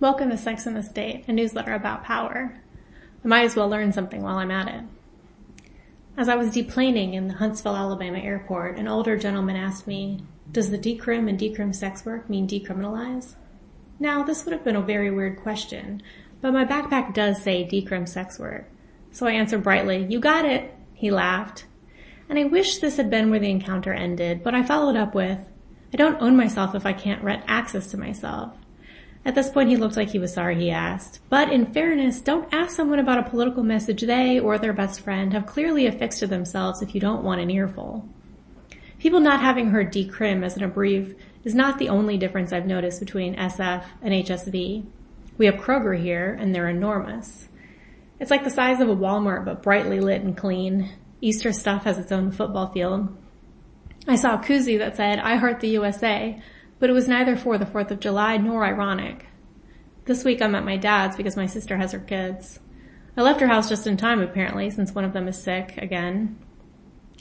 Welcome to Sex and the State, a newsletter about power. I might as well learn something while I'm at it. As I was deplaning in the Huntsville, Alabama airport, an older gentleman asked me, does the decrim and decrim sex work mean decriminalize? Now, this would have been a very weird question, but my backpack does say decrim sex work. So I answered brightly, you got it. He laughed. And I wish this had been where the encounter ended, but I followed up with, I don't own myself if I can't rent access to myself. At this point he looked like he was sorry he asked. But in fairness, don't ask someone about a political message they or their best friend have clearly affixed to themselves if you don't want an earful. People not having heard decrim as an abbrev is not the only difference I've noticed between SF and HSV. We have Kroger here and they're enormous. It's like the size of a Walmart but brightly lit and clean. Easter stuff has its own football field. I saw a koozie that said, I heart the USA, but it was neither for the 4th of July nor ironic. This week I'm at my dad's because my sister has her kids. I left her house just in time apparently since one of them is sick again.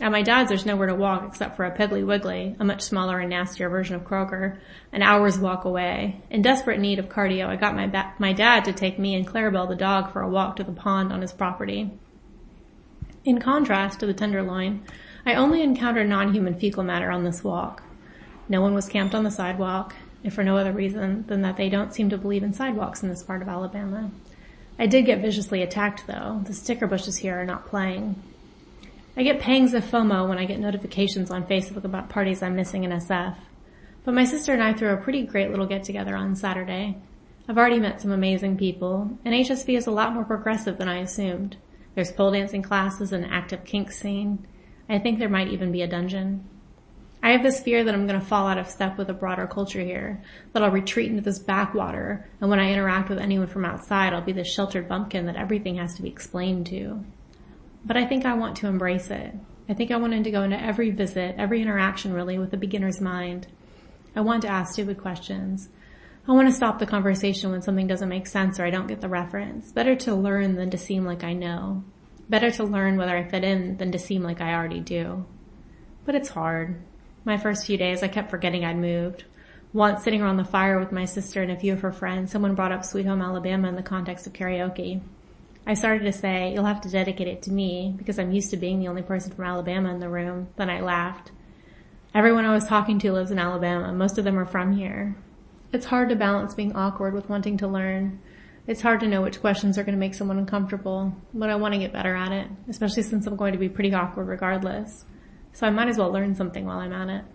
At my dad's there's nowhere to walk except for a Piggly Wiggly, a much smaller and nastier version of Kroger, an hour's walk away. In desperate need of cardio, I got my, ba- my dad to take me and Clarabelle the dog for a walk to the pond on his property. In contrast to the Tenderloin, I only encountered non-human fecal matter on this walk. No one was camped on the sidewalk, if for no other reason than that they don't seem to believe in sidewalks in this part of Alabama. I did get viciously attacked though. The sticker bushes here are not playing. I get pangs of FOMO when I get notifications on Facebook about parties I'm missing in SF. But my sister and I threw a pretty great little get together on Saturday. I've already met some amazing people, and HSV is a lot more progressive than I assumed. There's pole dancing classes and an active kink scene. I think there might even be a dungeon. I have this fear that I'm going to fall out of step with a broader culture here, that I'll retreat into this backwater, and when I interact with anyone from outside, I'll be this sheltered bumpkin that everything has to be explained to. But I think I want to embrace it. I think I wanted to go into every visit, every interaction really, with a beginner's mind. I want to ask stupid questions. I want to stop the conversation when something doesn't make sense or I don't get the reference. Better to learn than to seem like I know. Better to learn whether I fit in than to seem like I already do. But it's hard. My first few days, I kept forgetting I'd moved. Once sitting around the fire with my sister and a few of her friends, someone brought up Sweet Home Alabama in the context of karaoke. I started to say, you'll have to dedicate it to me because I'm used to being the only person from Alabama in the room. Then I laughed. Everyone I was talking to lives in Alabama. Most of them are from here. It's hard to balance being awkward with wanting to learn. It's hard to know which questions are going to make someone uncomfortable, but I want to get better at it, especially since I'm going to be pretty awkward regardless. So I might as well learn something while I'm at it.